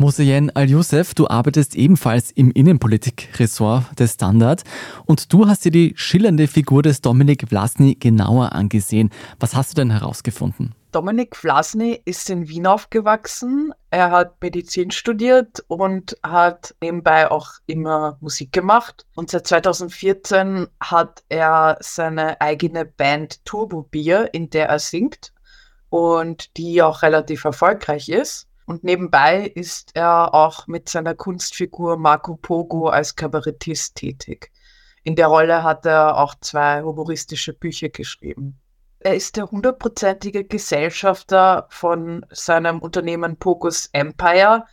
Moseyen Al-Youssef, du arbeitest ebenfalls im Innenpolitik-Ressort des Standard und du hast dir die schillernde Figur des Dominik Vlasny genauer angesehen. Was hast du denn herausgefunden? Dominik Vlasny ist in Wien aufgewachsen. Er hat Medizin studiert und hat nebenbei auch immer Musik gemacht. Und seit 2014 hat er seine eigene Band Turbo Bier, in der er singt und die auch relativ erfolgreich ist. Und nebenbei ist er auch mit seiner Kunstfigur Marco Pogo als Kabarettist tätig. In der Rolle hat er auch zwei humoristische Bücher geschrieben. Er ist der hundertprozentige Gesellschafter von seinem Unternehmen Pogos Empire.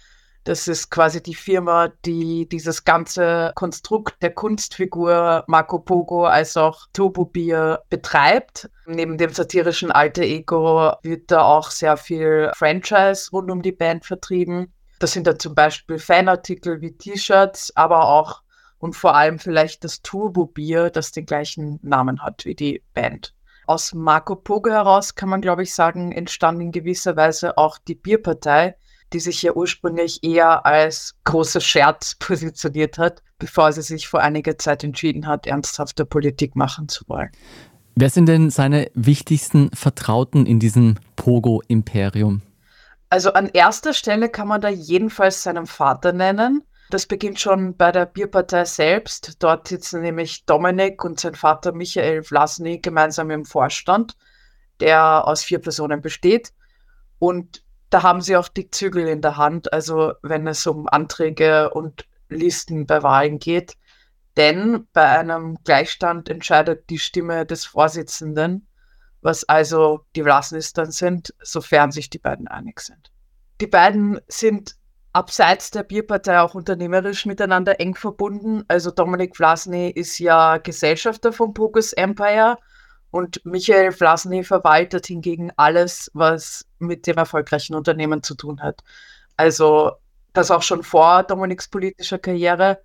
Das ist quasi die Firma, die dieses ganze Konstrukt der Kunstfigur Marco Pogo als auch Turbo Bier betreibt. Neben dem satirischen Alter Ego wird da auch sehr viel Franchise rund um die Band vertrieben. Das sind da zum Beispiel Fanartikel wie T-Shirts, aber auch und vor allem vielleicht das Turbo Bier, das den gleichen Namen hat wie die Band. Aus Marco Pogo heraus kann man, glaube ich, sagen, entstand in gewisser Weise auch die Bierpartei, die sich ja ursprünglich eher als großer Scherz positioniert hat, bevor sie sich vor einiger Zeit entschieden hat, ernsthafte Politik machen zu wollen. Wer sind denn seine wichtigsten Vertrauten in diesem Pogo-Imperium? Also an erster Stelle kann man da jedenfalls seinen Vater nennen. Das beginnt schon bei der Bierpartei selbst. Dort sitzen nämlich Dominik und sein Vater Michael Vlasny gemeinsam im Vorstand, der aus vier Personen besteht. Und da haben sie auch die Zügel in der Hand, also wenn es um Anträge und Listen bei Wahlen geht. Denn bei einem Gleichstand entscheidet die Stimme des Vorsitzenden, was also die Vlasnys dann sind, sofern sich die beiden einig sind. Die beiden sind abseits der Bierpartei auch unternehmerisch miteinander eng verbunden. Also Dominik Vlasny ist ja Gesellschafter von Pokus Empire und Michael Vlasny verwaltet hingegen alles, was mit dem erfolgreichen Unternehmen zu tun hat. Also das auch schon vor Dominiks politischer Karriere.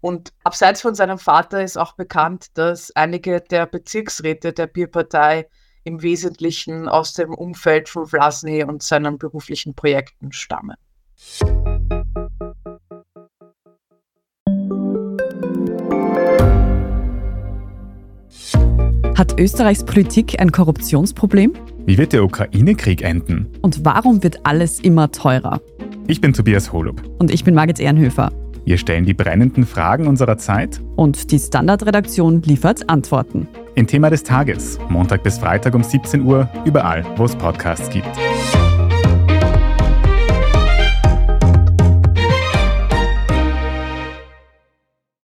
Und abseits von seinem Vater ist auch bekannt, dass einige der Bezirksräte der Bierpartei im Wesentlichen aus dem Umfeld von Vlasny und seinen beruflichen Projekten stammen. Hat Österreichs Politik ein Korruptionsproblem? Wie wird der Ukraine-Krieg enden? Und warum wird alles immer teurer? Ich bin Tobias Holub. Und ich bin Margit Ehrenhöfer. Wir stellen die brennenden Fragen unserer Zeit. Und die Standardredaktion liefert Antworten. In Thema des Tages, Montag bis Freitag um 17 Uhr, überall, wo es Podcasts gibt.